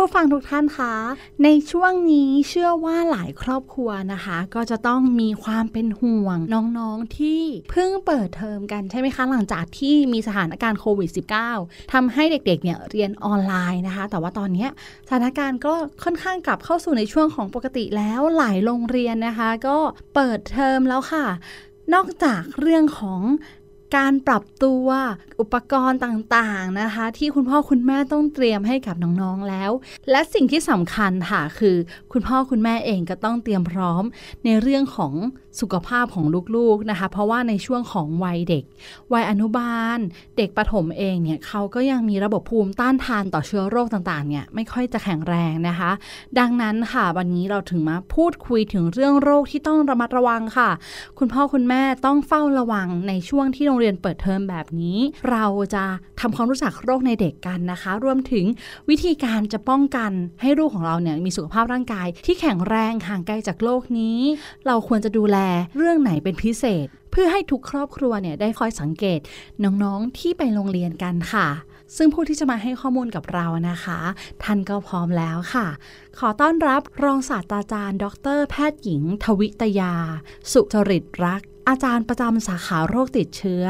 ผู้ฟังทุกท่านคะ ในช่วงนี้เชื่อว่าหลายครอบครัวนะคะ ก็จะต้องมีความเป็นห่วงน้องๆที่เพิ่งเปิดเทอมกันใช่ไหมคะ หลังจากที่มีสถานการณ์โควิด -19 ทำให้เด็กๆเนี่ยเรียนออนไลน์นะคะ แต่ว่าตอนนี้สถานการณ์ก็ค่อนข้างกลับเข้าสู่ในช่วงของปกติแล้วหลายโรงเรียนนะคะ ก็เปิดเทอมแล้วค่ะนอกจากเรื่องของ การปรับตัวอุปกรณ์ต่างๆนะคะ ที่คุณพ่อคุณแม่ต้องเตรียมให้กับน้องๆแล้ว และสิ่งที่สำคัญค่ะคือ คุณพ่อคุณแม่เองก็ต้องเตรียมพร้อมในเรื่องของ สุขภาพของลูกๆนะคะ เพราะว่าในช่วงของวัยเด็ก วัยอนุบาล เด็กประถมเองเนี่ยเขาก็ยังมีระบบภูมิต้านทานต่อเชื้อโรคต่างๆเนี่ยไม่ค่อยจะแข็งแรงนะคะ ดังนั้นค่ะวันนี้เราถึงมาพูดคุยถึงเรื่องโรคที่ต้องระมัดระวังค่ะ คุณพ่อคุณแม่ต้องเฝ้าระวังในช่วงที่โรงเรียนเปิดเทอมแบบนี้ เราจะทำความรู้จักโรคในเด็กกันนะคะ รวมถึงวิธีการจะป้องกันให้ลูกของเราเนี่ยมีสุขภาพร่างกายที่แข็งแรงห่างไกลจากโลกนี้ เราควรจะดูแลเรื่องไหนเป็นพิเศษ เพื่อให้ทุกครอบครัวเนี่ยได้คอยสังเกตน้องๆที่ไปโรงเรียนกันค่ะ ซึ่งผู้ที่จะมาให้ข้อมูลกับเรานะคะ ท่านก็พร้อมแล้วค่ะ ขอต้อนรับรองศาสตราจารย์ ดร แพทย์หญิง ทวิตยา สุจริตรักอาจารย์ประจำสาขาโรคติดเชื้อ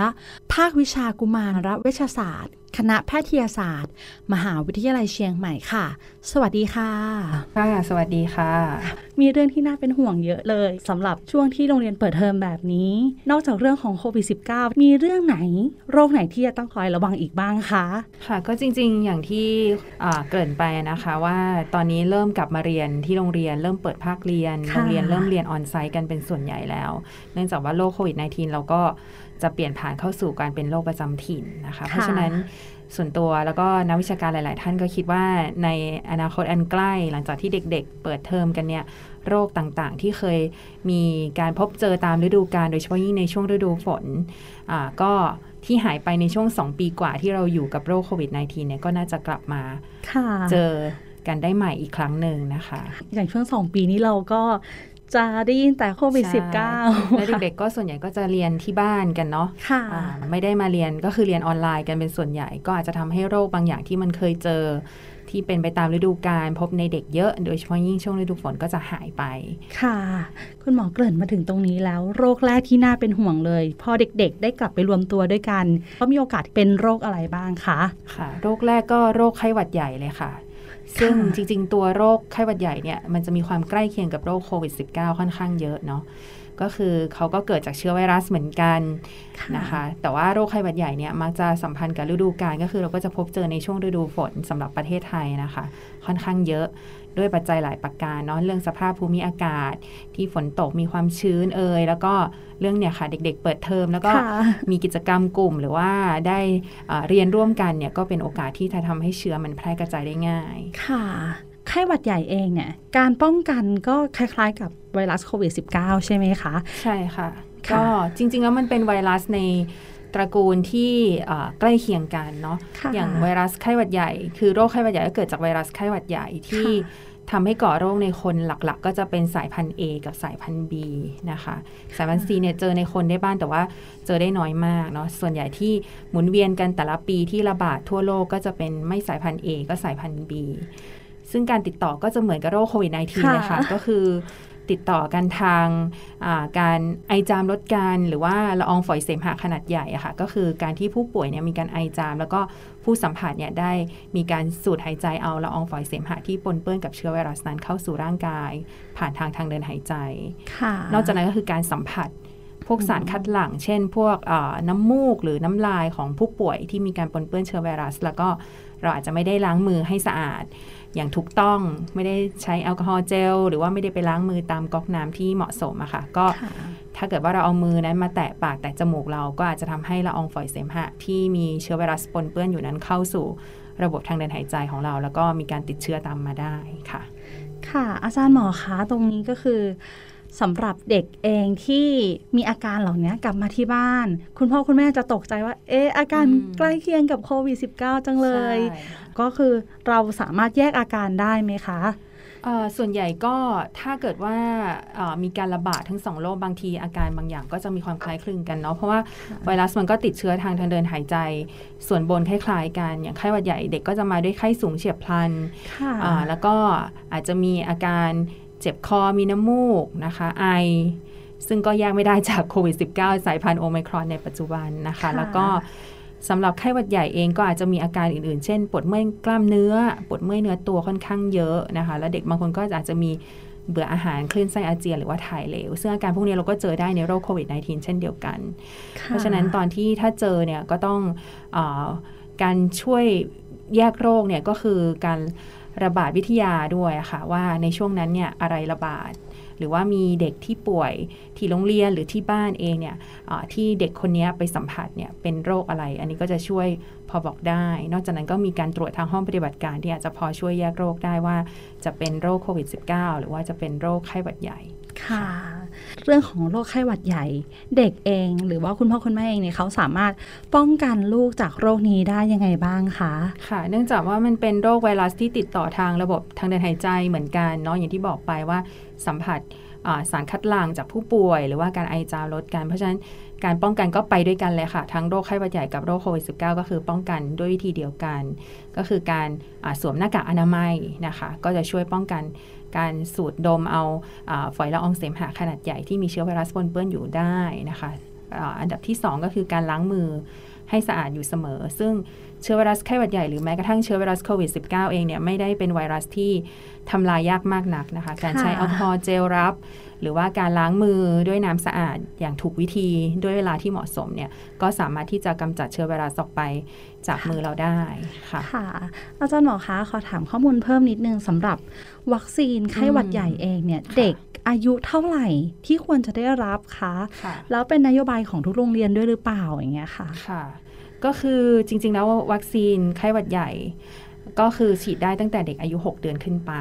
ภาควิชากุมารเวชศาสตร์ คณะแพทยศาสตร์ มหาวิทยาลัยเชียงใหม่ค่ะ สวัสดีค่ะ ค่ะ สวัสดีค่ะ มีเรื่องที่น่าเป็นห่วงเยอะเลยสำหรับช่วงที่โรงเรียนเปิดเทอมแบบนี้ นอกจากเรื่องของโควิด -19 มีเรื่องไหน โรคไหนที่จะต้องคอยระวังอีกบ้างคะ ค่ะ ก็จริงๆ อย่างที่เกริ่นไปนะคะว่าตอนนี้เริ่มกลับมาเรียนที่โรงเรียนเริ่มเปิดภาคเรียนโรงเรียนเริ่มเรียนออนไซต์กันเป็นส่วนใหญ่แล้ว เนื่องจากว่าโรคโควิด -19 เราก็ จะเปลี่ยนผ่านเข้าสู่การเป็นโรคประจำถิ่นนะคะ เพราะฉะนั้นส่วนตัวแล้วก็นักวิชาการหลาย ๆ ท่านก็คิดว่าในอนาคตอันใกล้ หลังจากที่เด็ก ๆ เปิดเทอมกันเนี่ยโรคต่างๆ ที่เคยมีการพบเจอตามฤดูกาลโดยเฉพาะยิ่งในช่วงฤดูฝนก็ที่หายไปในช่วง 2 ปีกว่าที่เราอยู่กับโรคโควิด -19 เนี่ยก็น่าจะกลับมาเจอกันได้ใหม่อีกครั้งหนึ่งนะคะ อย่างช่วงสองปีนี้เราก็ จะได้ยินแต่โควิด -19 และเด็กๆก็ส่วนใหญ่ก็จะเรียนที่บ้านกันเนาะะไม่ได้มาเรียนก็คือเรียนออนไลน์กันเป็นส่วนใหญ่ ก็อาจจะทำให้โรคบางอย่างที่มันเคยเจอ ที่เป็นไปตามฤดูกาลพบในเด็กเยอะ โดยเฉพาะยิ่งช่วงฤดูฝนก็จะหายไป ค่ะ คุณหมอเกริ่นมาถึงตรงนี้แล้ว โรคแรกที่น่าเป็นห่วงเลย พอเด็กๆ ได้กลับไปรวมตัวด้วยกันก็มีโอกาสเป็นโรคอะไรบ้างคะค่ะ โรคแรกก็โรคไข้หวัดใหญ่เลยค่ะ ซึ่งจริง ๆ ตัวโรคไข้หวัดใหญ่เนี่ยมันจะมีความใกล้เคียงกับโรคโควิด -19 ค่อนข้างเยอะเนาะก็คือเขาก็เกิดจากเชื้อไวรัสเหมือนกันนะคะ แต่ว่าโรคไข้หวัดใหญ่เนี่ยมักจะสัมพันธ์กับฤดูกาลก็คือเราก็จะพบเจอในช่วงฤดูฝนสำหรับประเทศไทยนะคะ ค่อนข้างเยอะ ด้วยปัจจัยหลายประการเนาะเรื่องสภาพภูมิอากาศ ที่ฝนตกมีความชื้นเอ่ยแล้วก็เรื่องเนี่ยค่ะเด็ก ๆ เปิดเทอมแล้วก็มีกิจกรรมกลุ่มหรือว่าได้เรียนร่วมกันเนี่ยก็เป็นโอกาสที่จะทำให้เชื้อมันแพร่กระจายได้ง่าย ค่ะไข้หวัดใหญ่เองเนี่ยการป้องกันก็คล้ายๆ กับไวรัสโควิด -19 ใช่ไหมคะ ใช่ค่ะ ก็จริงๆแล้วมันเป็นไวรัสใน ตระกูลที่ใกล้เคียงกันเนาะอย่างไวรัสไข้หวัดใหญ่ คือโรคไข้หวัดใหญ่ก็เกิดจากไวรัสไข้หวัดใหญ่ที่ทำให้ก่อโรคในคนหลักๆ ก็จะเป็นสายพันธุ์ A กับสายพันธุ์ B นะคะ สายพันธุ์ C เนี่ยเจอในคนได้บ้างแต่ว่าเจอได้น้อยมากเนาะส่วนใหญ่ที่หมุนเวียนกันแต่ละปีที่ระบาดทั่วโลกก็จะเป็นไม่สายพันธุ์ A ก็สายพันธุ์ B ซึ่งการติดต่อก็จะเหมือนกับโรคโควิด -19 เลยค่ะ ก็คือ ติดต่อกันทางการไอจามลดการหรือว่าละอองฝอยเสมหะขนาดใหญ่อะค่ะก็คือการที่ผู้ป่วยเนี่ยมีการไอจาม แล้วก็ผู้สัมผัสเนี่ยได้มีการสูดหายใจเอาละอองฝอยเสมหะที่ปนเปื้อนกับเชื้อไวรัสนั้นเข้าสู่ร่างกาย ผ่านทางทางเดินหายใจ นอกจากนั้นก็คือการสัมผัสพวกสารคัดหลั่ง เช่น พวกน้ำมูกหรือน้ำลายของผู้ป่วยที่มีการปนเปื้อนเชื้อไวรัส แล้วก็เราอาจจะไม่ได้ล้างมือให้สะอาด อย่างถูกต้องไม่ได้ใช้แอลกอฮอล์เจล หรือว่าไม่ได้ไปล้างมือตามก๊อกน้ำที่เหมาะสมอะค่ะ ก็ถ้าเกิดว่าเราเอามือนั้นมาแตะปากแตะจมูกเราก็อาจจะทำให้ละอองฝอยเสมหะ ที่มีเชื้อไวรัสปนเปื้อนอยู่นั้นเข้าสู่ระบบทางเดินหายใจของเรา แล้วก็มีการติดเชื้อตามมาได้ค่ะ ค่ะ อาจารย์หมอคะตรงนี้ก็คือ สำหรับเด็กเองที่มีอาการเหล่านี้กลับมาที่บ้าน คุณพ่อคุณแม่จะตกใจว่า เอออาการใกล้เคียงกับโควิด -19 จังเลย ก็คือเราสามารถแยกอาการได้ไหมคะส่วนใหญ่ก็ถ้าเกิดว่ามีการระบาดทั้งสองโรคบางทีอาการบางอย่างก็จะมีความคล้ายคลึงกันเนาะเพราะว่าไวรัสมันก็ติดเชื้อทางทางเดินหายใจ ส่วนบนคล้ายๆกัน อย่างไข้หวัดใหญ่เด็กก็จะมาด้วยไข้สูงเฉียบพลันแล้วก็อาจจะมีอาการ เจ็บคอมีน้ำมูกนะคะ ไอ ซึ่งก็แยกไม่ได้จากโควิด -19 สายพันธุ์โอไมครอนในปัจจุบันนะคะ แล้วก็สำหรับไข้หวัดใหญ่เองก็อาจจะมีอาการอื่นๆ เช่น ปวดเมื่อยกล้ามเนื้อ ปวดเมื่อยเนื้อตัวค่อนข้างเยอะนะคะ แล้วเด็กบางคนก็อาจจะมีเบื่ออาหารคลื่นไส้อาเจียนหรือว่าถ่ายเหลว ซึ่งอาการพวกนี้เราก็เจอได้ในโรคโควิด -19 เช่นเดียวกัน เพราะฉะนั้นตอนที่ถ้าเจอเนี่ยก็ต้องอการช่วยแยกโรคเนี่ยก็คือการ ระบาดวิทยาด้วยค่ะว่าในช่วงนั้นเนี่ยอะไรระบาด หรือว่ามีเด็กที่ป่วยที่โรงเรียนหรือที่บ้านเองเนี่ยที่เด็กคนนี้ไปสัมผัสเนี่ยเป็นโรคอะไร อันนี้ก็จะช่วยพอบอกได้ นอกจากนั้นก็มีการตรวจทางห้องปฏิบัติการที่อาจจะพอช่วยแยกโรคได้ว่าจะเป็นโรคโควิด -19 หรือว่าจะเป็นโรคไข้หวัดใหญ่ค่ะ เรื่องของโรคไข้หวัดใหญ่ เด็กเอง หรือว่าคุณพ่อคุณแม่เองเนี่ยเขาสามารถป้องกันลูกจากโรคนี้ได้ยังไงบ้างคะค่ะ เนื่องจากว่ามันเป็นโรคไวรัสที่ติดต่อทางระบบทางเดินหายใจเหมือนกันเนาะอย่างที่บอกไปว่าสัมผัสสารคัดหลั่งจากผู้ป่วย หรือว่าการไอจามลดกัน เพราะฉะนั้นการป้องกันก็ไปด้วยกันเลยค่ะ ทั้งโรคไข้หวัดใหญ่กับโรคโควิด -19 ก็คือป้องกันด้วยวิธีเดียวกัน ก็คือการสวมหน้ากากอนามัยนะคะ ก็จะช่วยป้องกัน การสูดดมเอาฝอยละอองเสมหะขนาดใหญ่ที่มีเชื้อไวรัสปนเปื้อนอยู่ได้นะคะอันดับที่ 2 ก็คือการล้างมือให้สะอาดอยู่เสมอ ซึ่งเชื้อไวรัสไข้หวัดใหญ่หรือแม้กระทั่งเชื้อไวรัสโควิด -19 เองเนี่ยไม่ได้เป็นไวรัสที่ทำลายยากมากนักนะคะ การใช้แอลกอฮอล์เจลรับ หรือว่าการล้างมือด้วยน้ำสะอาดอย่างถูกวิธีด้วยเวลาที่เหมาะสมเนี่ยก็สามารถที่จะกำจัดเชื้อไวรัสออกไปจากมือเราได้ค่ะค่ะอาจารย์หมอคะขอถามข้อมูลเพิ่มนิดนึงสำหรับวัคซีนไข้หวัดใหญ่เองเนี่ยเด็กอายุเท่าไหร่ที่ควรจะได้รับคะแล้วเป็นนโยบายของทุกโรงเรียนด้วยหรือเปล่าอย่างเงี้ยค่ะค่ะ ก็คือจริง ๆ แล้ววัคซีนไข้หวัดใหญ่ ก็คือฉีดได้ตั้งแต่เด็กอายุ 6 เดือนขึ้นไป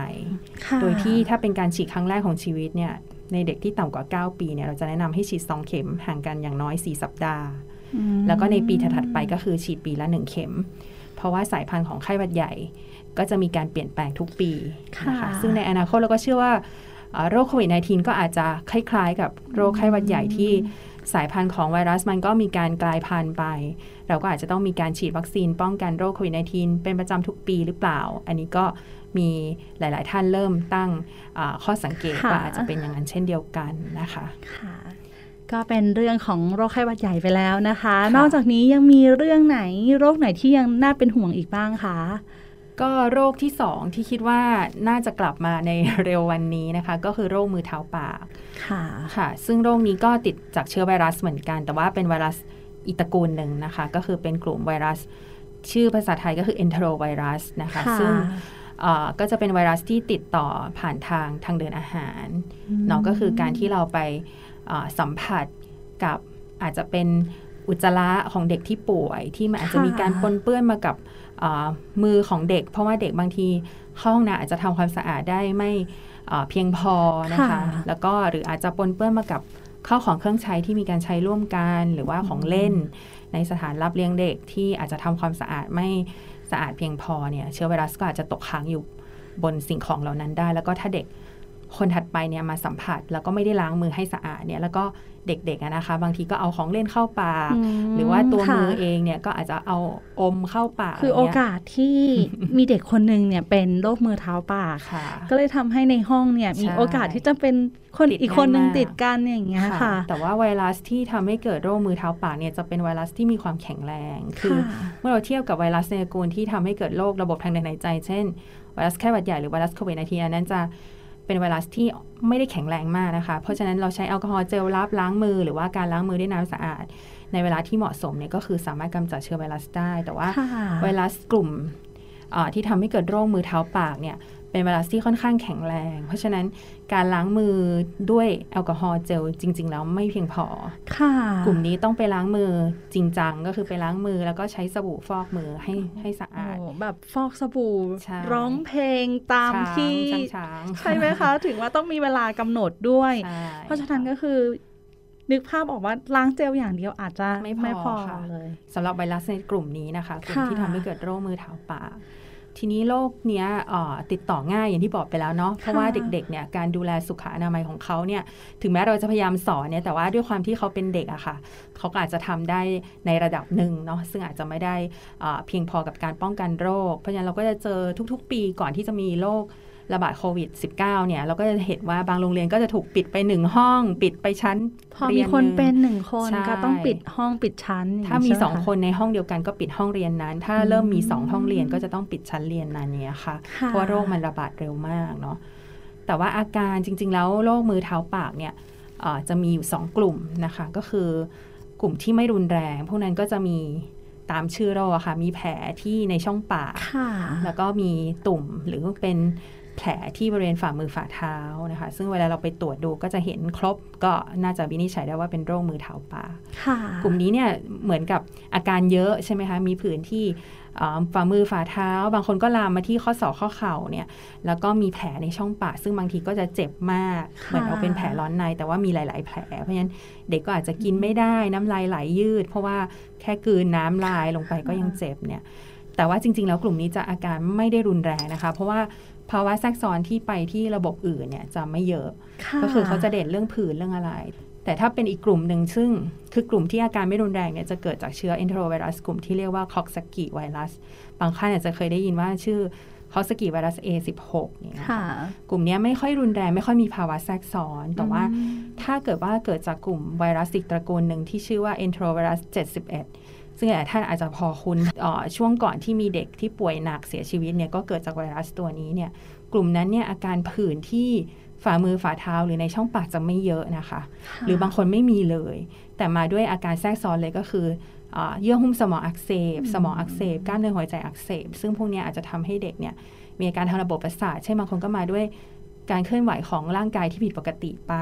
โดยที่ถ้าเป็นการฉีดครั้งแรกของชีวิตเนี่ย ในเด็กที่ต่ำกว่า 9 ปีเนี่ยเราจะแนะนำให้ฉีด 2 เข็มห่างกันอย่างน้อย 4 สัปดาห์ แล้วก็ในปีถัดๆไปก็คือฉีดปีละ 1 เข็ม เพราะว่าสายพันธุ์ของไข้หวัดใหญ่ ก็จะมีการเปลี่ยนแปลงทุกปีนะคะซึ่งในอนาคตเราก็เชื่อว่าโรคโควิด -19 ก็อาจจะคล้ายๆ กับโรคไข้หวัดใหญ่ที่ สายพันธุ์ของไวรัสมันก็มีการกลายพันธุ์ไป เราก็อาจจะต้องมีการฉีดวัคซีนป้องกันโรคโควิด -19 เป็นประจำทุกปีหรือเปล่า อันนี้ก็มีหลาย ๆ ท่านเริ่มตั้งข้อสังเกตว่าอาจจะเป็นอย่างนั้นเช่นเดียวกันนะคะค่ะก็เป็นเรื่องของโรคไข้หวัดใหญ่ไปแล้วนะคะ นอกจากนี้ยังมีเรื่องไหนโรคไหนที่ยังน่าเป็นห่วงอีกบ้างคะ ก็โรคที่สองที่คิดว่าน่าจะกลับมาในเร็ววันนี้นะคะ ก็คือโรคมือเท้าปากค่ะค่ะ ซึ่งโรคนี้ก็ติดจากเชื้อไวรัสเหมือนกัน แต่ว่าเป็นไวรัสอีตระกูลหนึ่งนะคะ ก็คือเป็นกลุ่มไวรัส ชื่อภาษาไทยก็คือ enterovirus นะคะซึ่งก็จะเป็นไวรัสที่ติดต่อผ่านทางทางเดินอาหารเนาะก็คือการที่เราไปสัมผัสกับอาจจะเป็นอุจจาระของเด็กที่ป่วยที่มันอาจจะมีการปนเปื้อนมากับ มือของเด็ก เพราะว่าเด็กบางทีห้องน้ำอาจจะทำความสะอาดได้ไม่เพียงพอนะคะ แล้วก็หรืออาจจะปนเปื้อนมากับข้าวของเครื่องใช้ที่มีการใช้ร่วมกัน หรือว่าของเล่น ในสถานรับเลี้ยงเด็กที่อาจจะทำความสะอาดไม่สะอาดเพียงพอเนี่ยเชื้อไวรัสก็อาจจะตกค้างอยู่บนสิ่งของเหล่านั้นได้ แล้วก็ถ้าเด็ก คนถัดไปเนี่ยมาสัมผัส แล้วก็ไม่ได้ล้างมือให้สะอาดเนี่ยแล้วก็เด็กๆอะนะคะ บางทีก็เอาของเล่นเข้าปากอืมหรือว่าตัวค่ะมือเองเนี่ยก็อาจจะเอาอมเข้าปาก คือโอกาสที่มีเด็กคนหนึ่งเนี่ยเป็นโรคมือเท้าปากค่ะก็เลยทำให้ในห้องเนี่ยมีใช่โอกาสที่จะเป็นคนติดอีกคนหนึ่งง่ายมากติดกันอย่างเงี้ยค่ะ แต่ว่าไวรัสที่ทำให้เกิดโรคมือเท้าปากเนี่ยจะเป็นไวรัสที่มีความแข็งแรง คือค่ะเมื่อเราเทียบกับไวรัสในตระกูลที่ทำให้เกิดโรคระบบทางเดินหายใจ เช่นไวรัสไข้หวัดใหญ่หรือไวรัสโควิด -19 อันนั้นจะ เป็นไวรัสที่ไม่ได้แข็งแรงมากนะคะ เพราะฉะนั้นเราใช้แอลกอฮอล์เจลรับล้างมือ หรือว่าการล้างมือด้วยน้ำสะอาด ในเวลาที่เหมาะสมเนี่ยก็คือสามารถกำจัดเชื้อไวรัสได้ แต่ว่าค่ะไวรัสกลุ่มเอ่อที่ทำให้เกิดโรคมือเท้าปากเนี่ย เป็นไวรัสที่ค่อนข้างแข็งแรง เพราะฉะนั้นการล้างมือด้วยแอลกอฮอล์เจลจริง ๆ แล้วไม่เพียงพอ ค่ะ กลุ่มนี้ต้องไปล้างมือจริงจังก็คือไปล้างมือแล้วก็ใช้สบู่ฟอกมือให้ให้สะอาดโอ้แบบฟอกสบู่ใช่ร้องเพลงตามช้างที่ช้างช้างใช่ไหมคะ ถึงว่าต้องมีเวลากำหนดด้วยใช่เพราะฉะนั้นก็คือนึกภาพออกว่าล้างเจลอย่างเดียวอาจจะไม่พอไม่พอค่ะเลยสำหรับไวรัสในกลุ่มนี้นะคะกลุ่มค่ะที่ทำให้เกิดโรคมือเท้าปาก ทีนี้โรคเนี้ยเอ่อติดต่อง่ายอย่างที่บอกไปแล้วเนาะเพราะว่าเด็กๆเนี่ยการดูแลสุขอนามัยของเขาเนี่ยถึงแม้เราจะพยายามสอนเนี่ยแต่ว่าด้วยความที่เขาเป็นเด็กอะค่ะเขาก็อาจจะทำได้ในระดับหนึ่งเนาะซึ่งอาจจะไม่ได้เอ่อเพียงพอกับการป้องกันโรค เพราะฉะนั้นเราก็จะเจอทุกๆ ปีก่อนที่จะมีโรค ระบาดโควิด -19 เนี่ยเราก็จะเห็นว่าบางโรงเรียนก็จะถูกปิดไปหนึ่งห้อง ปิดไปชั้นพอรีมียคนหงเป็นหนึ่งคนใช่ก็ต้องปิดห้องปิดชั้น ถ้ามีย่สองใช่ไหคนในห้องเดียวกันก็ปิดห้องเรียนนั้น ถ้าอืมเริ่มมีสองห้องเรียนก็จะต้องปิดชั้นเรียนนั้นเนี้ยค่ะค่ะเพราะว่าโรคมันระบาดเร็วมากเนาะแต่ว่าอาการจริง ๆ แล้วโรคมือเท้าปากเนี่ยเอ่อจะมีอยู่สองกลุ่มนะคะ ก็คือกลุ่มที่ไม่รุนแรง พวกนั้นก็จะมีตามชื่อโรคอะค่ะ มีแผลที่ในช่องปากค่ะแล้วก็มีตุ่มหรือเป็น แผลที่บริเวณฝ่ามือฝ่าเท้านะคะ ซึ่งเวลาเราไปตรวจดูก็จะเห็นครบ ก็น่าจะวินิจฉัยได้ว่าเป็นโรคมือเท้าปากค่ะกลุ่มนี้เนี่ยเหมือนกับอาการเยอะใช่ไหมคะ มีผื่นที่เอ่อฝ่ามือฝ่าเท้า บางคนก็ลามมาที่ข้อศอกข้อเข่าเนี่ยแล้วก็มีแผลในช่องปากซึ่งบางทีก็จะเจ็บมากเหมือนเอาเป็นแผลร้อนใน แต่ว่ามีหลาย ๆ แผล เพราะฉะนั้นเด็กก็อาจจะกินไม่ได้น้ำลายไหลยืด เพราะว่าแค่กลืนน้ำลายลงไปก็ยังเจ็บเนี่ยแต่ว่าจริง ๆ แล้วกลุ่มนี้จะอาการไม่ได้รุนแรงนะคะ เพราะว่า ภาวะแทรกซ้อนที่ไปที่ระบบอื่นเนี่ยจะไม่เยอะ ก็คือเขาจะเด่นเรื่องผื่นเรื่องอะไร แต่ถ้าเป็นอีกกลุ่มหนึ่งซึ่งคือกลุ่มที่อาการไม่รุนแรงเนี่ยจะเกิดจากเชื้อเอนโทรไวรัสกลุ่มที่เรียกว่าคอกซากิไวรัส บางท่านอาจจะเคยได้ยินว่าชื่อคอกซากีไวรัส A16 เนี่ยกลุ่มนี้ไม่ค่อยรุนแรงไม่ค่อยมีภาวะแทรกซ้อน แต่ว่าถ้าเกิดว่าเกิดจากกลุ่มไวรัสอีกตระกูลหนึ่งที่ชื่อว่าเอนโทรไวรัส 71 ซึ่งท่านอาจจะพอคุณช่วงก่อนที่มีเด็กที่ป่วยหนักเสียชีวิตเนี่ยก็เกิดจากไวรัสตัวนี้เนี่ยกลุ่มนั้นเนี่ยอาการผื่นที่ฝ่ามือฝ่าเท้าหรือในช่องปากจะไม่เยอะนะคะ หรือบางคนไม่มีเลย แต่มาด้วยอาการแทรกซ้อนเลยก็คือเยื่อหุ้มสมองอักเสบ สมองอักเสบกล้ามเนื้อหัวใจอักเสบ ซึ่งพวกนี้อาจจะทำให้เด็กเนี่ยมีอาการทางระบบประสาทใช่บางคนก็มาด้วย การเคลื่อนไหวของร่างกายที่ผิดปกติไป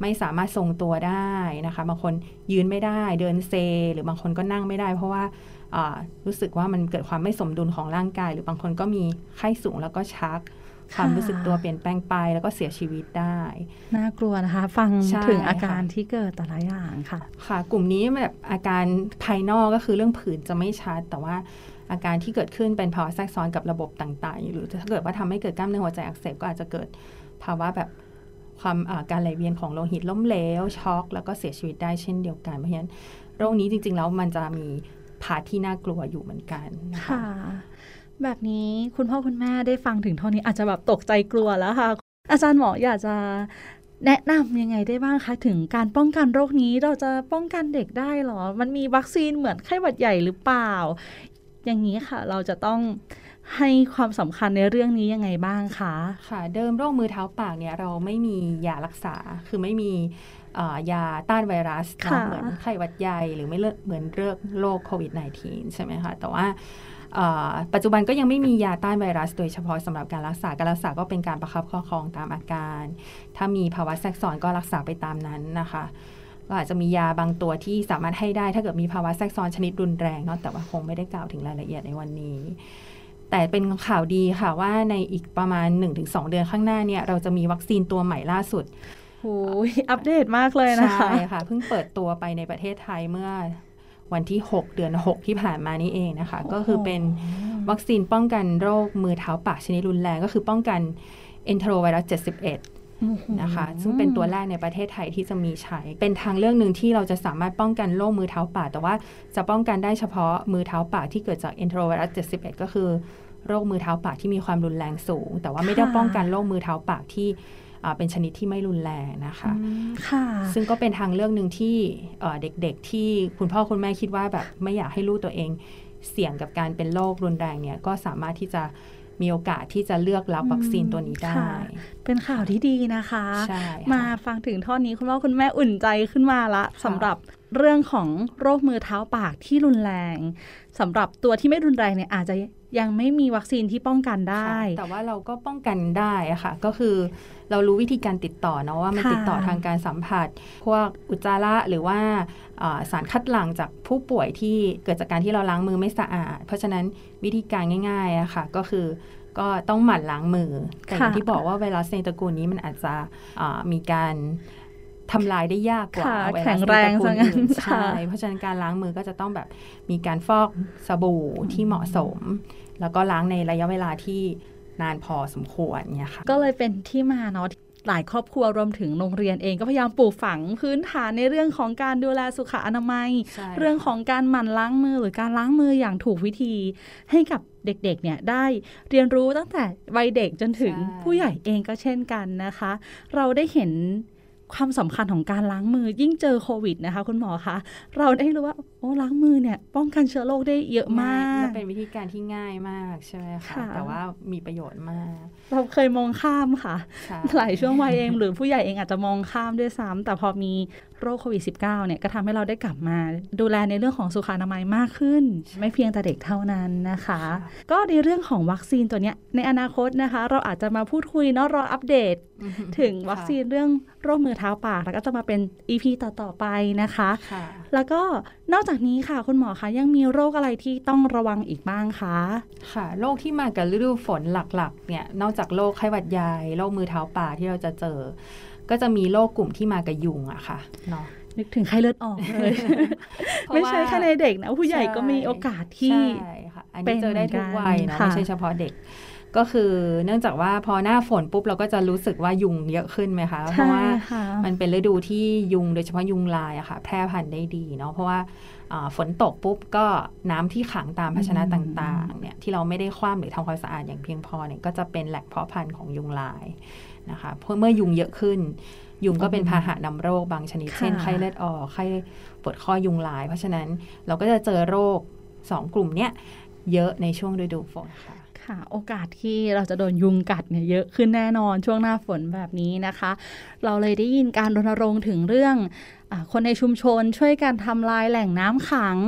ไม่สามารถทรงตัวได้นะคะ บางคนยืนไม่ได้ เดินเซ หรือบางคนก็นั่งไม่ได้ เพราะว่าอ่ารู้สึกว่ามันเกิดความไม่สมดุลของร่างกาย หรือบางคนก็มีไข้สูงแล้วก็ชักความรู้สึกตัวเปลี่ยนแปลงไปแล้วก็เสียชีวิตได้ น่ากลัวนะคะ ฟังใช่ถึงอาการค่ะที่เกิดแต่ละอย่างค่ะ ค่ะ กลุ่มนี้แบบอาการภายนอกก็คือเรื่องผื่นจะไม่ชัดแต่ว่า อาการที่เกิดขึ้นเป็นภาวะแทรกซ้อนกับระบบต่างๆ หรือถ้าเกิดว่าทำให้เกิดกล้ามเนื้อหัวใจอักเสบก็อาจจะเกิดภาวะแบบความาการไหลเวียนของโลหิตล้มเหลวช็อก แล้วก็เสียชีวิตได้เช่นเดียวกันเพราะฉะนั้นโรคนี้จริง ๆ แล้วมันจะมีพาที่น่ากลัวอยู่เหมือนกันนะคะค่ะแบบนี้คุณพ่อคุณแม่ได้ฟังถึงเท่านี้อาจจะแบบตกใจกลัวแล้วค่ะ อาจารย์หมออยากจะแนะนำยังไงได้บ้างคะ ถึงการป้องกันโรคนี้เราจะป้องกันเด็กได้หรอ มันมีวัคซีนเหมือนไข้หวัดใหญ่หรือเปล่า อย่างนี้ค่ะ เราจะต้องให้ความสำคัญในเรื่องนี้ยังไงบ้างคะ ค่ะ เดิมโรคมือเท้าปากเนี่ยเราไม่มียารักษา คือไม่มีเอ่อยาต้านไวรัสเนอะค่ะเหมือนไข้หวัดใหญ่หรือไม่เลิกเหมือนเรื่องโรคโควิด -19 ใช่ไหมคะ แต่ว่าเอ่อปัจจุบันก็ยังไม่มียาต้านไวรัส โดยเฉพาะสำหรับการรักษา การรักษาก็เป็นการประคับประคองตามอาการ ถ้ามีภาวะแทรกซ้อนก็รักษาไปตามนั้นนะคะ ก็อาจจะมียาบางตัวที่สามารถให้ได้ ถ้าเกิดมีภาวะแทรกซ้อนชนิดรุนแรงเนาะแต่ว่าคงไม่ได้กล่าวถึงรายละเอียดในวันนี้ แต่เป็นข่าวดีค่ะว่าในอีกประมาณ 1-2 เดือนข้างหน้าเนี่ยเราจะมีวัคซีนตัวใหม่ล่าสุดโอ้ยอัปเดตมากเลยนะคะ ใช่ค่ะ เพิ่งเปิดตัวไปในประเทศไทยเมื่อวันที่ 6 เดือน 6 ที่ผ่านมานี้เองนะคะ ก็คือเป็นวัคซีนป้องกันโรคมือเท้าปากชนิดรุนแรง ก็คือป้องกัน enterovirus 71 นะคะ ซึ่งเป็นตัวแรกในประเทศไทยที่จะมีใช้ เป็นทางเลือกหนึ่งที่เราจะสามารถป้องกันโรคมือเท้าปากแต่ว่าจะป้องกันได้เฉพาะมือเท้าปากที่เกิดจาก enterovirus 71 ก็คือโรคมือเท้าปากที่มีความรุนแรงสูง แต่ว่าไม่ได้ป้องกันโรคมือเท้าปากที่เป็นชนิดที่ไม่รุนแรงนะคะค่ะ ซึ่งก็เป็นทางเลือกหนึ่งที่เด็กๆที่คุณพ่อคุณแม่คิดว่าแบบไม่อยากให้ลูกตัวเองเสี่ยงกับการเป็นโรครุนแรงเนี่ยก็สามารถที่จะ มีโอกาสที่จะเลือกรับวัคซีนตัวนี้ได้ เป็นข่าวที่ดีนะคะใช่มาฟังถึงท่อนนี้คุณพ่อคุณแม่อุ่นใจขึ้นมาละสำหรับเรื่องของโรคมือเท้าปากที่รุนแรงสำหรับตัวที่ไม่รุนแรงเนี่ยอาจจะยังไม่มีวัคซีนที่ป้องกันได้ แต่ว่าเราก็ป้องกันได้อะค่ะ ก็คือ เรารู้วิธีการติดต่อเนาะว่ามันติดต่อทางการสัมผัส พวกอุจจาระหรือว่าสารคัดหลั่งจากผู้ป่วยที่เกิดจากการที่เราล้างมือไม่สะอาด เพราะฉะนั้นวิธีการง่ายๆอะค่ะก็คือก็ต้องหมั่นล้างมือ แต่อย่างที่บอกว่าไวรัสในตระกูลนี้มันอาจจะมีการทำลายได้ยากกว่าไวรัสในตระกูลอื่นใช่ เพราะฉะนั้นการล้างมือก็จะต้องแบบมีการฟอกสบู่ที่เหมาะสม แล้วก็ล้างในระยะเวลาที่ นานพอสมควรเนี่ยค่ะ ก็เลยเป็นที่มาเนาะหลายครอบครัวรวมถึงโรงเรียนเองก็พยายามปลูกฝังพื้นฐานในเรื่องของการดูแลสุขอนามัย เรื่องของการหมั่นล้างมือหรือการล้างมืออย่างถูกวิธี ให้กับเด็กๆเนี่ยได้เรียนรู้ตั้งแต่วัยเด็กจนถึงผู้ใหญ่เองก็เช่นกันนะคะ เราได้เห็น ความสำคัญของการล้างมือยิ่งเจอโควิดนะคะ คุณหมอคะเราได้รู้ว่าโอ้ล้างมือเนี่ย ป้องกันเชื้อโรคได้เยอะมากและเป็นวิธีการที่ง่ายมากใช่ไหมคะแต่ว่ามีประโยชน์มาก เราเคยมองข้ามค่ะ หลายช่วงวัยเองหรือผู้ใหญ่เองอาจจะมองข้ามด้วยซ้ำแต่พอมีโรคโควิด -19 เนี่ยก็ทำให้เราได้กลับมา ดูแลในเรื่องของสุขอนามัยมากขึ้น ไม่เพียงแต่เด็กเท่านั้นนะคะ ก็ในเรื่องของวัคซีนตัวนี้ในอนาคตนะคะ เราอาจจะมาพูดคุยเนาะรออัปเดตถึงวัคซีนเรื่องโรคมือเท้าปาก แล้วก็จะมาเป็น EP ต่อ ๆ ไปนะคะ แล้วก็นอกจากนี้ค่ะคุณหมอคะยังมีโรคอะไรที่ต้องระวังอีกบ้างคะค่ะ โรคที่มากับฤดูฝนหลักๆ เนี่ยนอกจากโรคไข้หวัดใหญ่โรคมือเท้าปากที่เราจะเจอ ก็จะมีโรคกลุ่มที่มากับยุงอะค่ะเนาะนึกถึงไข้เลือดออกเลย ไม่ใช่แค่ในเด็กนะ ผู้ใหญ่ก็มีโอกาสที่ใช่ค่ะอันนี้เจอได้ทุกวัยนะไม่ใช่เฉพาะเด็ก ก็คือเนื่องจากว่าพอหน้าฝนปุ๊บเราก็จะรู้สึกว่ายุงเยอะขึ้นไหมคะเพราะว่ามันเป็นฤดูที่ยุงโดยเฉพาะยุงลายอะค่ะ แพร่พันธุ์ได้ดีเนาะเพราะว่าฝนตกปุ๊บก็น้ำที่ขังตามภาชนะต่างๆเนี่ยที่เราไม่ได้คว่ำหรือทำความสะอาดอย่างเพียงพอเนี่ยก็จะเป็นแหล่งเพาะพันธุ์ของยุงลายนะคะเพราะเมื่อยุงเยอะขึ้น ยุงก็เป็นพาหะนำโรคบางชนิด เช่นไข้เลือดออกไข้ปวดข้อยุงลาย เพราะฉะนั้นเราก็จะเจอโรคสองกลุ่มเนี้ยเยอะในช่วงฤดูฝนค่ะ ค่ะโอกาสที่เราจะโดนยุงกัดเนี่ยเยอะขึ้นแน่นอนช่วงหน้าฝนแบบนี้นะคะ เราเลยได้ยินการรณรงค์ถึงเรื่องอคนในชุมชนช่วยกันทำลายแหล่งน้ำขัง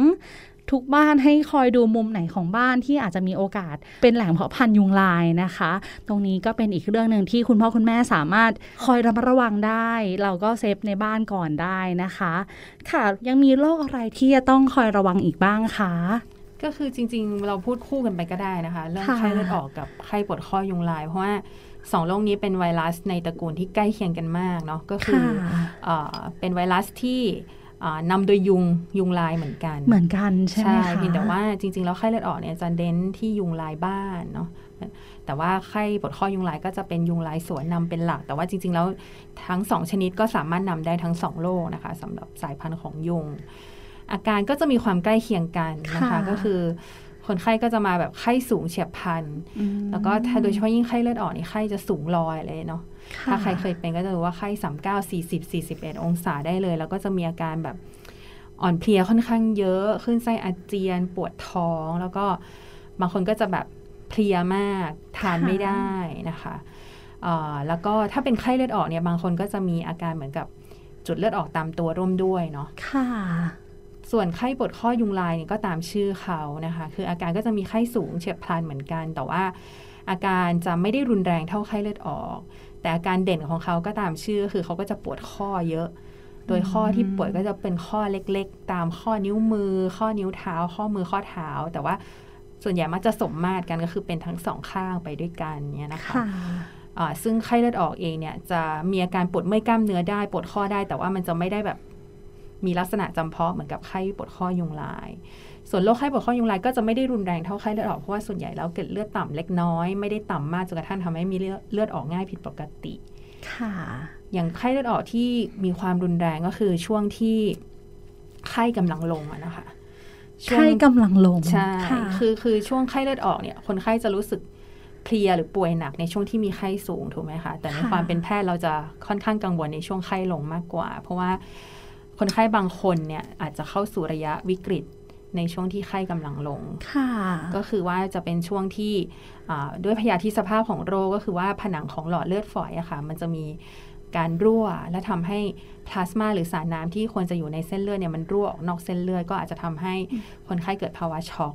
ทุกบ้านให้คอยดูมุมไหนของบ้านที่อาจจะมีโอกาสเป็นแหล่งเพาะพันธุ์ยุงลายนะคะ ตรงนี้ก็เป็นอีกเรื่องหนึ่งที่คุณพ่อคุณแม่สามารถคอยระมัดระวังได้ เราก็เซฟในบ้านก่อนได้นะคะ ค่ะยังมีโรคอะไรที่จะต้องคอยระวังอีกบ้างคะ ก็คือจริง ๆ เราพูดคู่กันไปก็ได้นะคะเรื่องไข้เลือดออกกับไข้ปวดข้อยุงลาย เพราะว่าสองโรคนี้เป็นไวรัสในตระกูลที่ใกล้เคียงกันมากเนาะก็คือเป็นไวรัสที่นำโดยยุงยุงลายเหมือนกัน เหมือนกันใช่ไหมคะเพียงแต่ว่าจริง ๆ แล้วไข้เลือดออกเนี่ยจะเน้นที่ยุงลายบ้านเนาะแต่ว่าไข้ปวดข้อยุงลายก็จะเป็นยุงลายสวนนำเป็นหลัก แต่ว่าจริง ๆ แล้วทั้งสองชนิดก็สามารถนำได้ทั้งสองโรคนะคะสำหรับสายพันธุ์ของยุง อาการก็จะมีความใกล้เคียงกันนะคะก็คือคนไข้ก็จะมาแบบไข้สูงเฉียบพลัน แล้วก็โดยเฉพาะยิ่งไข้เลือดออกนี่ไข้จะสูงลอยเลยเนาะ ถ้าใครเคยเป็นก็จะรู้ว่าไข้สามเก้าสี่สิบสี่สิบเอ็ดองศาได้เลย แล้วก็จะมีอาการแบบอ่อนเพลียค่อนข้างเยอะ ขึ้นไส้อาเจียน ปวดท้อง แล้วก็บางคนก็จะแบบเพลียมาก ทานไม่ได้นะคะแล้วก็ถ้าเป็นไข้เลือดออกเนี่ยบางคนก็จะมีอาการเหมือนกับจุดเลือดออกตามตัวร่วมด้วยเนาะ ค่ะ ส่วนไข้ปวดข้อยุงลายเนี่ยก็ตามชื่อเขานะคะ คืออาการก็จะมีไข้สูงเฉียบพลันเหมือนกัน แต่ว่าอาการจะไม่ได้รุนแรงเท่าไข้เลือดออก แต่อาการเด่นของเขาก็ตามชื่อ คือเขาก็จะปวดข้อเยอะ โดยข้อที่ปวดก็จะเป็นข้อเล็กๆ ตามข้อนิ้วมือ ข้อนิ้วเท้า ข้อมือข้อเท้า แต่ว่าส่วนใหญ่มักจะสมมาตรกันก็คือเป็นทั้งสองข้างไปด้วยกันเนี่ยนะคะซึ่งไข้เลือดออกเองเนี่ยจะมีอาการปวดเมื่อยกล้ามเนื้อได้ปวดข้อได้ แต่ว่ามันจะไม่ได้แบบ มีลักษณะจำเพาะเหมือนกับไข้ปวดข้อยุงลาย ส่วนโรคไข้ปวดข้อยุงลายก็จะไม่ได้รุนแรงเท่าไข้เลือดออกเพราะว่าส่วนใหญ่แล้วเกล็ดเลือดต่ำเล็กน้อยไม่ได้ต่ำมากจนกระทั่งทำให้มีเลือดออกง่ายผิดปกติ ค่ะ อย่างไข้เลือดออกที่มีความรุนแรงก็คือช่วงที่ไข้กำลังลงอะนะคะช่วงไข้กำลังลงใช่ค่ะคือคือช่วงไข้เลือดออกเนี่ย คนไข้จะรู้สึกเพลียหรือป่วยหนักในช่วงที่มีไข้สูงถูกไหมคะแต่ในค่ะความเป็นแพทย์เราจะค่อนข้างกังวลในช่วงไข้ลงมากกว่า เพราะว่า คนไข้บางคนเนี่ยอาจจะเข้าสู่ระยะวิกฤตในช่วงที่ไข้กำลังลงค่ะก็คือว่าจะเป็นช่วงที่อ่าด้วยพยาธิสภาพของโรคก็คือว่าผนังของหลอดเลือดฝอยอะค่ะ มันจะมีการรั่ว และทำให้พลาสมาหรือสารน้ำที่ควรจะอยู่ในเส้นเลือดเนี่ยมันรั่วออกนอกเส้นเลือดก็อาจจะทำให้คนไข้เกิดภาวะช็อก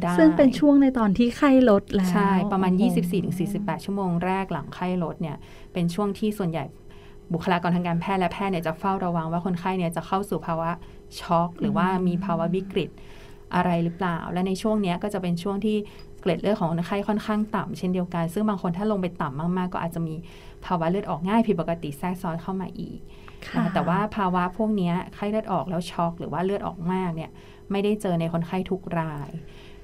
ได้ซึ่งเป็นช่วงในตอนที่ไข้ลดแล้ว ใช่ ประมาณโอ้โห24-48 ชั่วโมงแรกหลังไข้ลดเนี่ย เป็นช่วงที่ส่วนใหญ่ บุคลากรทางการแพทย์และแพทย์เนี่ยจะเฝ้าระวังว่าคนไข้เนี่ยจะเข้าสู่ภาวะช็อก หรือว่ามีภาวะวิกฤตอะไรหรือเปล่า และในช่วงเนี้ยก็จะเป็นช่วงที่เกล็ดเลือดของคนไข้ค่อนข้างต่ำเช่นเดียวกัน ซึ่งบางคนถ้าลงไปต่ำมากๆ ก็อาจจะมีภาวะเลือดออกง่ายผิดปกติแทรกซ้อนเข้ามาอีกค่ะนะคะแต่ว่าภาวะพวกเนี้ยไข้เลือดออกแล้วช็อก หรือว่าเลือดออกมากเนี่ยไม่ได้เจอในคนไข้ทุกราย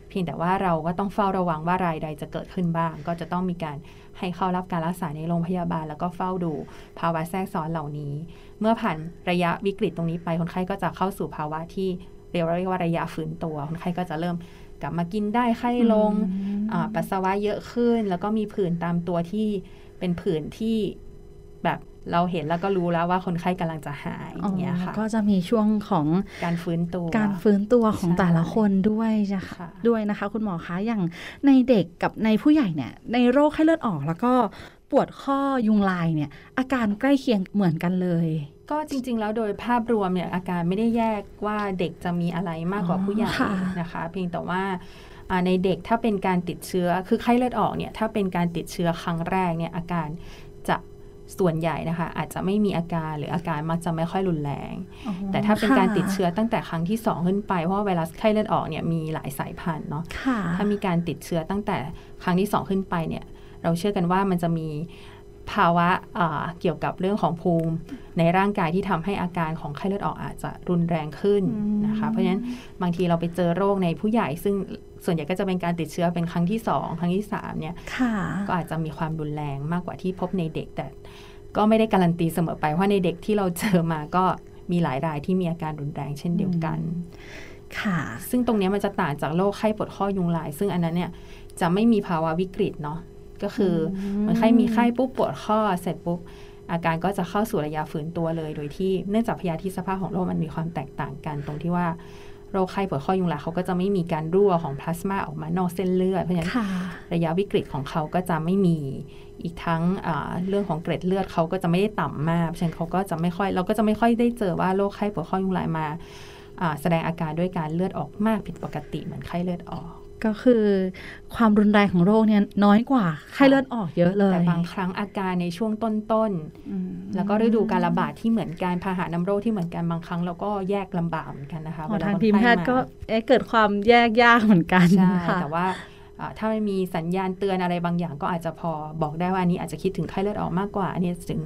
เพียงแต่ว่าเราก็ต้องเฝ้าระวังว่ารายใดจะเกิดขึ้นบ้าง ก็จะต้องมีการให้เข้ารับการรักษาในโรงพยาบาล แล้วก็เฝ้าดูภาวะแทรกซ้อนเหล่านี้ เมื่อผ่านระยะวิกฤตตรงนี้ไปคนไข้ก็จะเข้าสู่ภาวะที่เรียกว่าระยะฟื้นตัว คนไข้ก็จะเริ่มกลับมากินได้ไข้ลงอืมอ่าปัสสาวะเยอะขึ้น แล้วก็มีผื่นตามตัวที่เป็นผื่นที่ แบบเราเห็นแล้วก็รู้แล้วว่าคนไข้กำลังจะหายอย่างเงี้ยค่ะ ก็จะมีช่วงของการฟื้นตัว การฟื้นตัวของใช่แต่ละคนด้วยนะค่ะคะด้วยนะคะ คุณหมอคะอย่างในเด็กกับในผู้ใหญ่เนี่ย ในโรคไข้เลือดออกแล้วก็ปวดข้อยุงลายเนี่ย อาการใกล้เคียงเหมือนกันเลย ก็จริง ๆ แล้วโดยภาพรวมเนี่ยอาการไม่ได้แยกว่าเด็กจะมีอะไรมากกว่าอ๋อผู้ใหญ่ค่ะนะคะ เพียงแต่ว่าอ่าในเด็กถ้าเป็นการติดเชื้อคือไข้เลือดออกเนี่ยถ้าเป็นการติดเชื้อครั้งแรกเนี่ยอาการจะ ส่วนใหญ่นะคะ อาจจะไม่มีอาการหรืออาการมักจะไม่ค่อยรุนแรงอ๋อแต่ถ้าเป็นค่ะการติดเชื้อตั้งแต่ครั้งที่สองขึ้นไป เพราะว่าไวรัสไข้เลือดออกเนี่ยมีหลายสายพันธุ์เนาะค่ะถ้ามีการติดเชื้อตั้งแต่ครั้งที่สองขึ้นไปเนี่ยเราเชื่อกันว่ามันจะมี ภาวะอ่าเกี่ยวกับเรื่องของภูมิ ในร่างกายที่ทำให้อาการของไข้เลือดออกอาจจะรุนแรงขึ้นนะคะ เพราะฉะนั้นบางทีเราไปเจอโรคในผู้ใหญ่ซึ่งส่วนใหญ่ก็จะเป็นการติดเชื้อเป็นครั้งที่สองครั้งที่สามเนี่ยค่ะก็อาจจะมีความรุนแรงมากกว่าที่พบในเด็ก แต่ก็ไม่ได้การันตีเสมอไปว่าในเด็กที่เราเจอมาก็มีหลายรายที่มีอาการรุนแรงเช่นเดียวกัน ค่ะ ซึ่งตรงเนี้ยมันจะต่างจากโรคไข้ปวดข้อยุงลาย ซึ่งอันนั้นเนี่ยจะไม่มีภาวะวิกฤตเนาะ ก็คืออมมันไข้มีไข้ปุ๊บปวดข้อเสร็จปุ๊บอาการก็จะเข้าสู่ระยะฝืนตัวเลย โดยที่เนื่องจากพยาธิสภาพของโรคมันมีความแตกต่างกัน ตรงที่ว่าโรคไข้ปวดข้อยุงลายเขาก็จะไม่มีการรั่วของพลาสมาออกมานอกเส้นเลือด เพราะฉะนั้นค่ะระยะวิกฤตของเขาก็จะไม่มีอีกทั้งอ่าเรื่องของเกร็ดเลือดเขาก็จะไม่ได้ต่ำมากเพราะฉะนั้นเขาก็จะไม่ค่อยเราก็จะไม่ค่อยได้เจอว่าโรคไข้ปวดข้อยุงลายมาอ่าแสดงอาการด้วยการเลือดออกมากผิดปกติเหมือนไข้เลือดออก ก็คือความรุนแรงของโรคเนี่ยน้อยกว่าไข้เลือดออกเยอะเลยแต่บางครั้งอาการในช่วงต้นอืมๆแล้วก็ฤดูการระบาดที่เหมือนกันพาหะนำโรคที่เหมือนกันบางครั้งเราก็แยกลำบากเหมือนกันนะคะอ๋อเวลทางคนทีมไข้แพทย์ก็เอ๊ะเกิดความแยกยากเหมือนกันใช่ค่ะแต่ว่าอ่าถ้ามันมีสัญญาณเตือนอะไรบางอย่างก็อาจจะพอบอกได้ว่าอันนี้อาจจะคิดถึงไข้เลือดออกมากกว่า อันนี้ถึง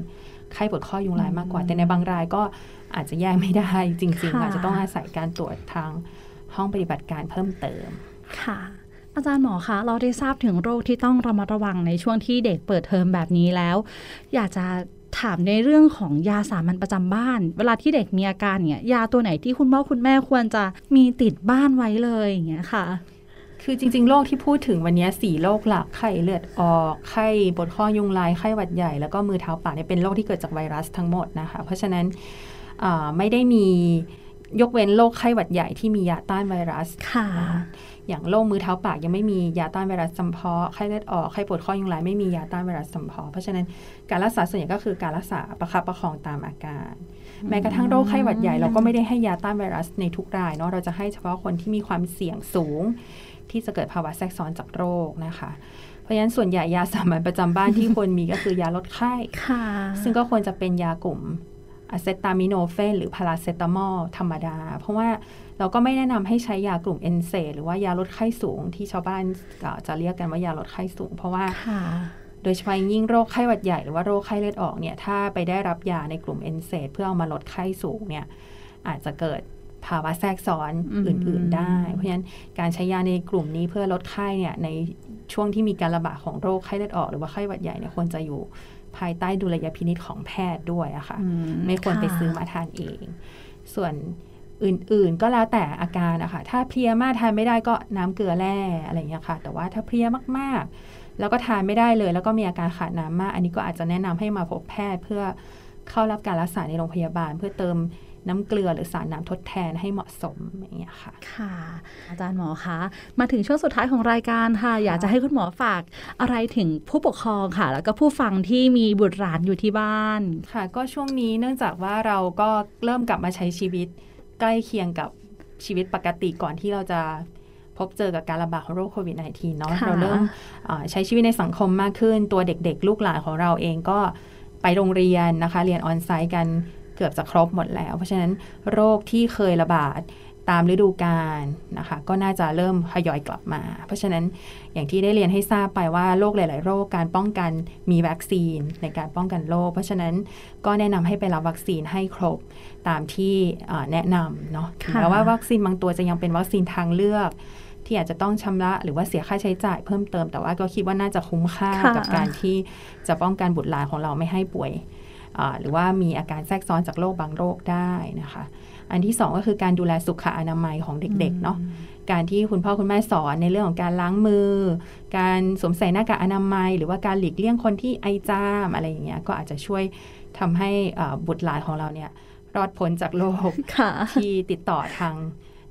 ไข้ปวดข้อยุงลายมากกว่า แต่ในบางรายก็อาจจะแยกไม่ได้จริงๆค่ะอาจจะต้องอาศัยการตรวจทางห้องปฏิบัติการเพิ่มเติม ค่ะอาจารย์หมอคะเราได้ทราบถึงโรคที่ต้องระมัดระวังในช่วงที่เด็กเปิดเทอมแบบนี้แล้ว อยากจะถามในเรื่องของยาสามัญประจำบ้าน เวลาที่เด็กมีอาการเนี่ยยาตัวไหนที่คุณพ่อคุณแม่ควรจะมีติดบ้านไว้เลยอย่างเงี้ยค่ะ คือจริง ๆ โรคที่พูดถึงวันนี้สี่โรคหลักไข้เลือดออกไข้ปวดข้อยุงลายไข้หวัดใหญ่แล้วก็มือเท้าปากเนี่ยเป็นโรคที่เกิดจากไวรัสทั้งหมดนะคะ เพราะฉะนั้นอ่าไม่ได้มียกเว้นโรคไข้หวัดใหญ่ที่มียาต้านไวรัสค่ะ อย่างโรคมือเท้าปากยังไม่มียาต้านไวรัสจำเพาะไข้เลือดออกไข้ปวดข้อยุงลายไม่มียาต้านไวรัสจำเพาะเพราะฉะนั้นการรักษาส่วนใหญ่ก็คือการรักษาประคับประคองตามอาการ แม้กระทั่งโรคไข้หวัดใหญ่เราก็ไม่ได้ให้ยาต้านไวรัสในทุกรายเนาะเราจะให้เฉพาะคนที่มีความเสี่ยงสูง ที่จะเกิดภาวะแทรกซ้อนจากโรคนะคะเพราะฉะนั้นส่วนใหญ่ยาสามัญประจำบ้านที่ควรมีก็คือยาลดไข้ค่ะซึ่งก็ควรจะเป็นยากลุ่ม acetaminophen หรือพาราเซตามอลธรรมดา เพราะว่าเราก็ไม่แนะนำให้ใช้ยากลุ่ม NSAID หรือว่ายาลดไข้สูงที่ชาวบ้านเอ่อจะเรียกกันว่ายาลดไข้สูง เพราะว่าค่ะโดยเฉพาะอย่างยิ่งโรคไข้หวัดใหญ่หรือว่าโรคไข้เลือดออกเนี่ยถ้าไปได้รับยาในกลุ่ม NSAID เพื่อเอามาลดไข้สูงเนี่ยอาจจะเกิดภาวะแทรกซ้อนอืมอื่น ๆ ได้ เพราะฉะนั้นการใช้ยาในกลุ่มนี้เพื่อลดไข้เนี่ยในช่วงที่มีการระบาดของโรคไข้เลือดออก หรือว่าไข้หวัดใหญ่เนี่ยควรจะอยู่ ภายใต้ดุลยพินิษของแพทย์ด้วยอะค่ะอืไม่ควรไปะซื้อมาทานเอง ส่วนอื่นๆ ก็แล้วแต่อาการนะคะถ้าเพลียมากทานไม่ได้ก็น้ำเกลือแร่อะไรอย่างเงี้ยค่ะ แต่ว่าถ้าเพลียมากๆ แล้วก็ทานไม่ได้เลย แล้วก็มีอาการขาดน้ำมาก อันนี้ก็อาจจะแนะนำให้มาพบแพทย์เพื่อเข้ารับการรักษาในโรงพยาบาล เพื่อเติม น้ำเกลือหรือสารน้ำทดแทนให้เหมาะสมอย่างเงี้ยค่ะ ค่ะ อาจารย์หมอคะ มาถึงช่วงสุดท้ายของรายการค่ะ อยากจะให้คุณหมอฝากอะไรถึงผู้ปกครองค่ะ แล้วก็ผู้ฟังที่มีบุตรหลานอยู่ที่บ้านค่ะ ก็ช่วงนี้เนื่องจากว่าเราก็เริ่มกลับมาใช้ชีวิตใกล้เคียงกับชีวิตปกติก่อนที่เราจะพบเจอกับการระบาดของโรคโควิด -19 เนาะค่ะเราเริ่มเอ่อใช้ชีวิตในสังคมมากขึ้น ตัวเด็กๆ ลูกหลานของเราเองก็ไปโรงเรียนนะคะ เรียนออนไซต์กัน เกือบจะครบหมดแล้ว เพราะฉะนั้นโรคที่เคยระบาดตามฤดูกาลนะคะ ก็น่าจะเริ่มทยอยกลับมา เพราะฉะนั้นอย่างที่ได้เรียนให้ทราบไปว่าโรคหลาย ๆ โรคการป้องกันมีวัคซีนในการป้องกันโรคเพราะฉะนั้นก็แนะนำให้ไปรับวัคซีนให้ครบตามที่เอ่อแนะนำเนาะถึงค่ะแม้ว่าวัคซีนบางตัวจะยังเป็นวัคซีนทางเลือก ที่อาจจะต้องชำระหรือว่าเสียค่าใช้จ่ายเพิ่มเติมแต่ว่าก็คิดว่าน่าจะคุ้มค่าค่ะกับการที่จะป้องกันบุตรหลานของเราไม่ให้ป่วยอ่า หรือว่ามีอาการแทรกซ้อนจากโรคบางโรคได้นะคะ อันที่สองก็คือการดูแลสุขอนามัยของเด็กๆเนาะการที่คุณพ่อคุณแม่สอนในเรื่องของการล้างมือ การสวมใส่หน้ากากอนามัย หรือว่าการหลีกเลี่ยงคนที่ไอจามอะไรอย่างเงี้ยก็อาจจะช่วยทำให้อ่าบุตรหลานของเราเนี่ยรอดพ้นจากโรคค่ะที่ติดต่อทาง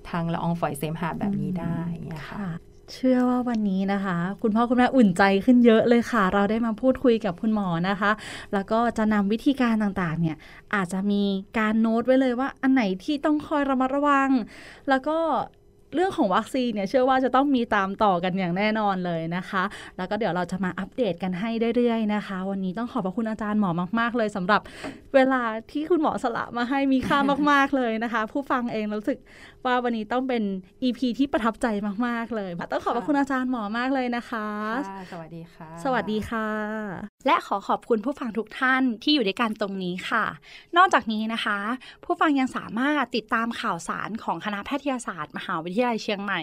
ทางละอองฝอยเสมหะแบบนี้ได้อย่างเงี้ยค่ะค่ะ เชื่อว่าวันนี้นะคะ คุณพ่อคุณแม่อุ่นใจขึ้นเยอะเลยค่ะ เราได้มาพูดคุยกับคุณหมอนะคะ แล้วก็จะนำวิธีการต่างๆ เนี่ยอาจจะมีการโน้ตไว้เลยว่าอันไหนที่ต้องคอยระมัดระวัง แล้วก็ เรื่องของวัคซีนเนี่ยเชื่อว่าจะต้องมีตามต่อกันอย่างแน่นอนเลยนะคะ แล้วก็เดี๋ยวเราจะมาอัปเดตกันให้เรื่อยๆนะคะ วันนี้ต้องขอบพระคุณอาจารย์หมอมากๆ เลยสำหรับเวลาที่คุณหมอสละมาให้มีค่ามากๆเลยนะคะ ผู้ฟังเองรู้สึกว่าวันนี้ต้องเป็น EP ที่ประทับใจมากๆเลยต้องขอบพระคุณอาจารย์หมอมากเลยนะคะค่ะสวัสดีค่ะ สวัสดีค่ะ และขอขอบคุณผู้ฟังทุกท่านที่อยู่ด้วยกันตรงนี้ค่ะ นอกจากนี้นะคะ ผู้ฟังยังสามารถติดตามข่าวสารของคณะแพทยศาสตร์ มหาวิทยาลัยเชียงใหม่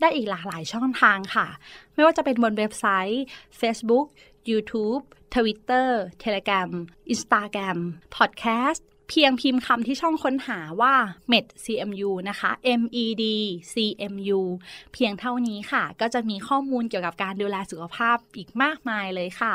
ได้อีกหลากหลายช่องทางค่ะ ไม่ว่าจะเป็นบนเว็บไซต์ Facebook YouTube Twitter Telegram Instagram Podcast เพียงพิมพ์คำที่ช่องค้นหาว่า med cmu นะคะ med cmu เพียงเท่านี้ค่ะ ก็จะมีข้อมูลเกี่ยวกับการดูแลสุขภาพอีกมากมายเลยค่ะ